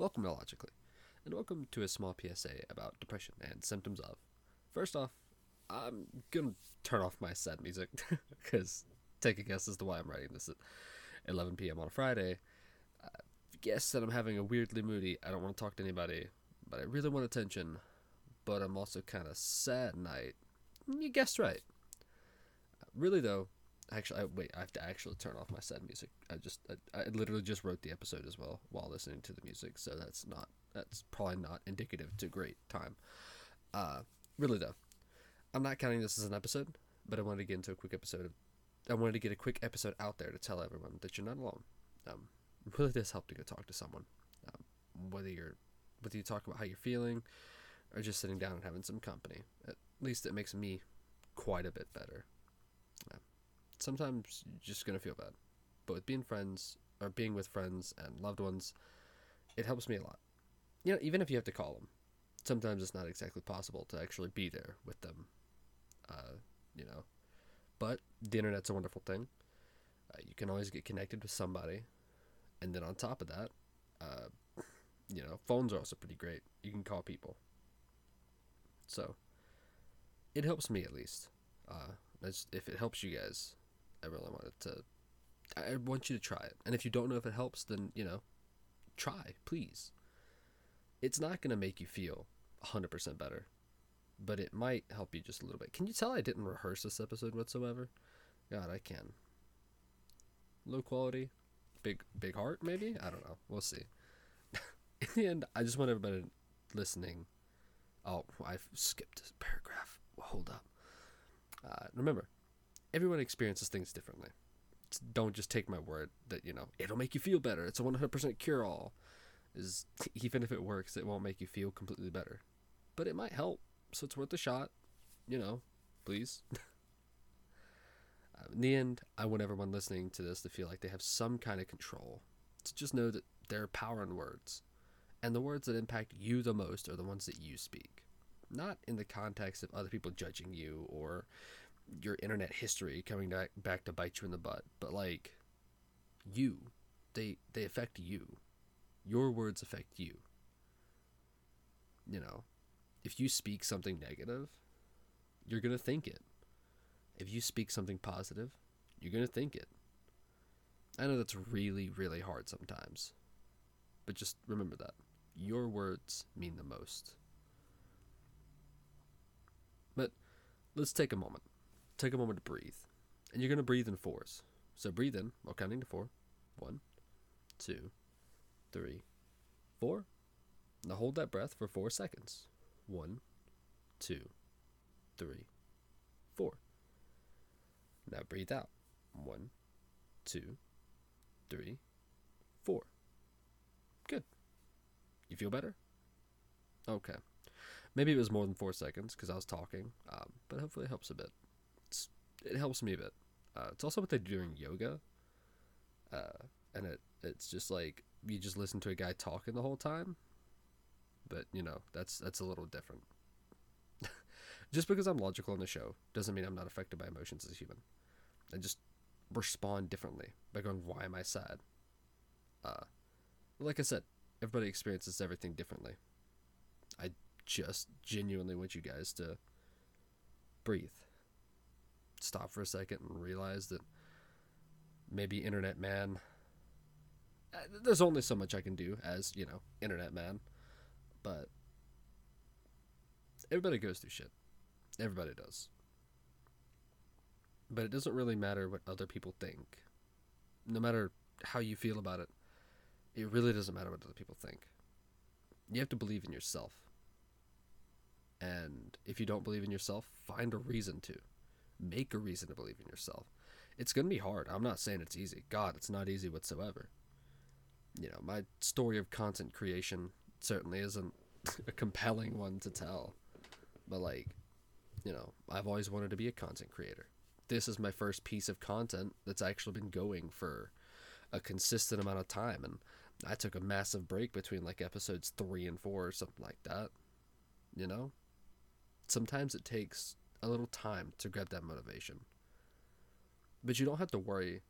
Welcome to Logically, and welcome to a small PSA about depression and symptoms of. First off, I'm gonna turn off my sad music because take a guess as to why I'm writing this at 11 p.m. on a Friday. Uh, guess that I'm having a weirdly moody. I don't want to talk to anybody, but I really want attention. But I'm also kind of sad night. You guessed right. Really though, actually, I, wait. I have to actually turn off my sad music. I just, I, I literally just wrote the episode as well while listening to the music, so that's not, that's probably not indicative to great time. Uh, really though, I'm not counting this as an episode, but I wanted to get into a quick episode of. I wanted to get a quick episode out there to tell everyone that you're not alone. Um, really does help to go talk to someone, um, whether you're, whether you talk about how you're feeling, or just sitting down and having some company. At least it makes me quite a bit better. Yeah. Sometimes you're just gonna feel bad, but with being friends or being with friends and loved ones, it helps me a lot. You know, even if you have to call them, sometimes it's not exactly possible to actually be there with them. Uh, you know, but the internet's a wonderful thing. Uh, you can always get connected with somebody, and then on top of that, uh, you know, phones are also pretty great. You can call people. So, it helps me at least. Uh, as if it helps you guys, I really wanted to. I want you to try it, and if you don't know if it helps, then you know, try please. It's not gonna make you feel hundred percent better, but it might help you just a little bit. Can you tell I didn't rehearse this episode whatsoever? God, I can. Low quality, big big heart maybe. I don't know. We'll see. In the end, I just want everybody listening. Oh, I've skipped a paragraph. Hold up. Uh, remember, everyone experiences things differently. Don't just take my word that you know it'll make you feel better. It's a one hundred percent cure all. Is even if it works, it won't make you feel completely better, but it might help. So it's worth a shot. You know, please. Uh, in the end, I want everyone listening to this to feel like they have some kind of control. To just know that there are power in words, and the words that impact you the most are the ones that you speak. Not in the context of other people judging you or your internet history coming back back to bite you in the butt, but like you, they they affect you. Your words affect you. You know, if you speak something negative, you're gonna think it. If you speak something positive, you're gonna think it. I know that's really really hard sometimes, but just remember that your words mean the most. But let's take a moment take a moment to breathe. And you're going to breathe in fours. So breathe in while counting to four. One, two, three, four. Now hold that breath for four seconds. One, two, three, four. Now breathe out. One, two, three, four. Good. You feel better? Okay. Maybe it was more than four seconds because I was talking, um, but hopefully it helps a bit it helps me a bit. Uh, it's also what they do during yoga, uh, and it it's just like you just listen to a guy talking the whole time. But you know that's that's a little different. just because I'm logical in the show doesn't mean I'm not affected by emotions as a human. I just respond differently by going, "Why am I sad?" Uh, like I said, everybody experiences everything differently. I just genuinely want you guys to breathe stop for a second and realize that maybe internet man uh, there's only so much I can do as, you know, internet man. But everybody goes through shit. Everybody does. But it doesn't really matter what other people think. No matter how you feel about it, it really doesn't matter what other people think. You have to believe in yourself. And if you don't believe in yourself, find a reason to make a reason to believe in yourself. It's going to be hard. I'm not saying it's easy. God, it's not easy whatsoever. You know, my story of content creation certainly isn't a compelling one to tell. But, like, you know, I've always wanted to be a content creator. This is my first piece of content that's actually been going for a consistent amount of time. And I took a massive break between, like, episodes three and four or something like that. You know? Sometimes it takes a little time to grab that motivation. But you don't have to worry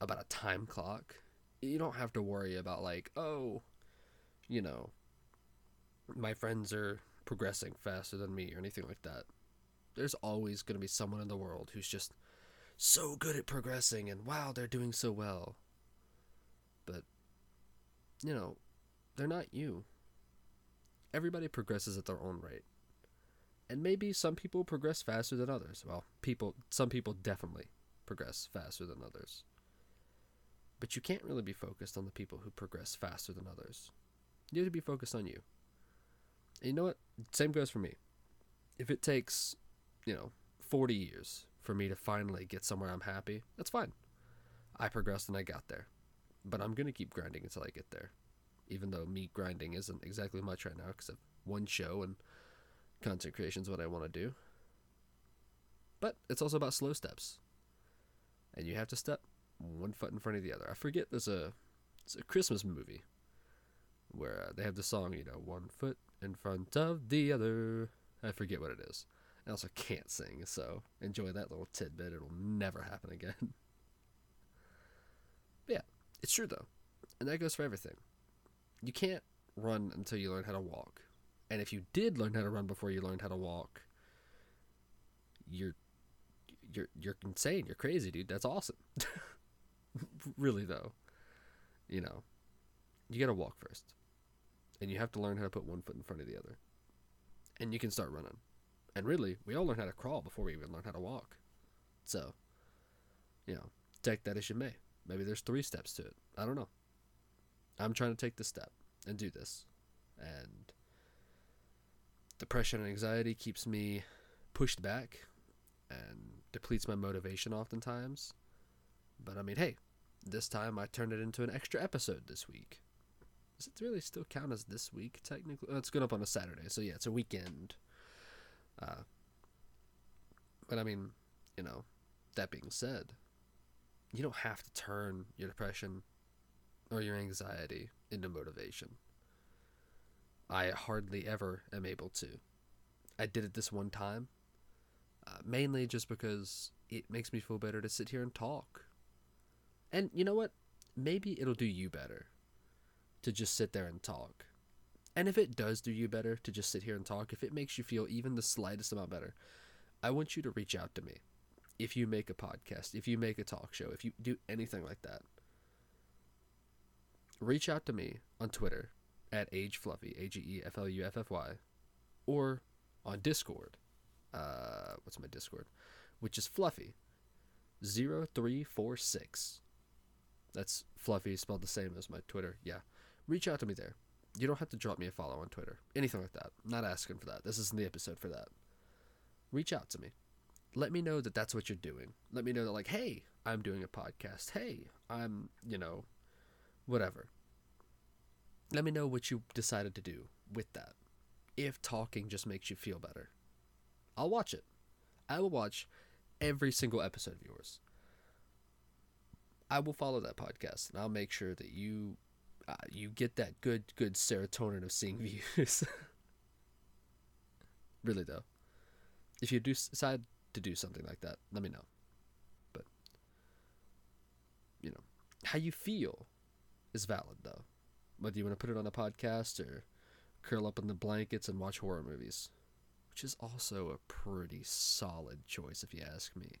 about a time clock. You don't have to worry about like, oh, you know, my friends are progressing faster than me or anything like that. There's always going to be someone in the world who's just so good at progressing and wow, they're doing so well. But, you know, they're not you. Everybody progresses at their own rate. And maybe some people progress faster than others. Well, people some people definitely progress faster than others. But you can't really be focused on the people who progress faster than others. You have to be focused on you. And you know what? Same goes for me. If it takes, you know, 40 years for me to finally get somewhere I'm happy, that's fine. I progressed and I got there. But I'm going to keep grinding until I get there. Even though me grinding isn't exactly much right now because of one show and content creation is what I want to do. But it's also about slow steps. And you have to step one foot in front of the other. I forget there's a it's a Christmas movie where they have the song, you know, one foot in front of the other. I forget what it is. I also can't sing, so enjoy that little tidbit. It'll never happen again. yeah, it's true though. And that goes for everything. You can't run until you learn how to walk. And if you did learn how to run before you learned how to walk, you're you're you're insane. You're crazy, dude. That's awesome. really though. You know, you got to walk first. And you have to learn how to put one foot in front of the other. And you can start running. And really, we all learn how to crawl before we even learn how to walk. So, you know, take that as you may. Maybe there's three steps to it. I don't know. I'm trying to take this step and do this. And depression and anxiety keeps me pushed back and depletes my motivation oftentimes. But I mean, hey, this time I turned it into an extra episode this week. Does it really still count as this week, technically? Oh, it's going up on a Saturday, so yeah, it's a weekend. Uh, but I mean, you know, that being said, you don't have to turn your depression or your anxiety into motivation. I hardly ever am able to. I did it this one time, uh, mainly just because it makes me feel better to sit here and talk. And you know what? Maybe it'll do you better to just sit there and talk. And if it does do you better to just sit here and talk, if it makes you feel even the slightest amount better, I want you to reach out to me. If you make a podcast, if you make a talk show, if you do anything like that, reach out to me on Twitter at Age Fluffy, A G E F L U F F Y, or on Discord. Uh, what's my Discord? Which is Fluffy 0346. That's Fluffy spelled the same as my Twitter. Yeah. Reach out to me there. You don't have to drop me a follow on Twitter. Anything like that. I'm not asking for that. This isn't the episode for that. Reach out to me. Let me know that that's what you're doing. Let me know that, like, hey, I'm doing a podcast. Hey, I'm, you know, whatever. Let me know what you decided to do with that. If talking just makes you feel better, I'll watch it. I will watch every single episode of yours. I will follow that podcast and I'll make sure that you uh, you get that good good serotonin of seeing views. really though, if you do decide to do something like that, let me know. But you know how you feel is valid though. Whether you want to put it on a podcast or curl up in the blankets and watch horror movies, which is also a pretty solid choice if you ask me.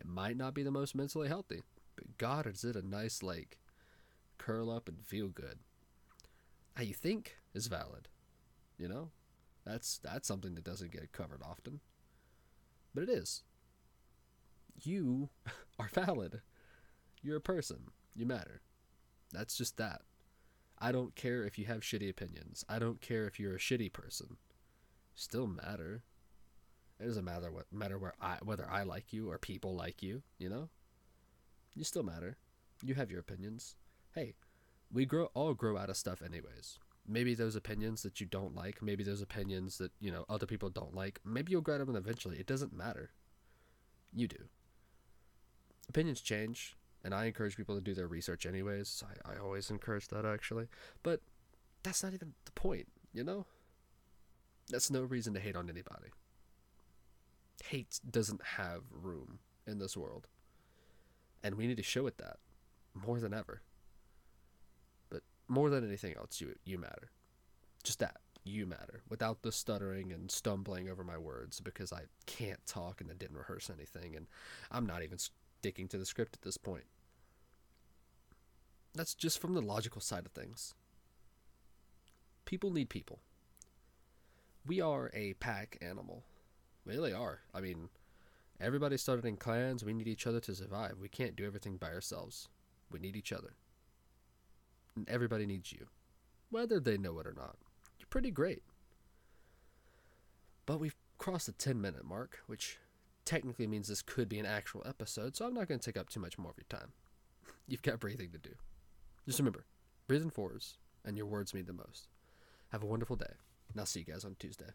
It might not be the most mentally healthy, but God, is it a nice like curl up and feel good. How you think is valid. You know? That's that's something that doesn't get covered often. But it is. You are valid. You're a person. You matter. That's just that. I don't care if you have shitty opinions. I don't care if you're a shitty person. Still matter. It doesn't matter what matter where I whether I like you or people like you, you know? You still matter. You have your opinions hey, we grow all grow out of stuff anyways. Maybe those opinions that you don't like, maybe those opinions that, you know, other people don't like, maybe you'll grow out of them eventually. It doesn't matter. You do. Opinions change, and I encourage people to do their research anyways. I, I always encourage that actually. But that's not even the point, you know? That's no reason to hate on anybody. Hate doesn't have room in this world. And we need to show it that more than ever. But more than anything else, you you matter. Just that you matter without the stuttering and stumbling over my words because I can't talk and I didn't rehearse anything and I'm not even sticking to the script at this point. That's just from the logical side of things. People need people. We are a pack animal. We really are. I mean, everybody started in clans. We need each other to survive. We can't do everything by ourselves. We need each other. And everybody needs you, whether they know it or not. You're pretty great. But we've crossed the 10 minute mark, which technically means this could be an actual episode, so I'm not going to take up too much more of your time. You've got breathing to do. Just remember, breathe in fours, and your words mean the most. Have a wonderful day, and I'll see you guys on Tuesday.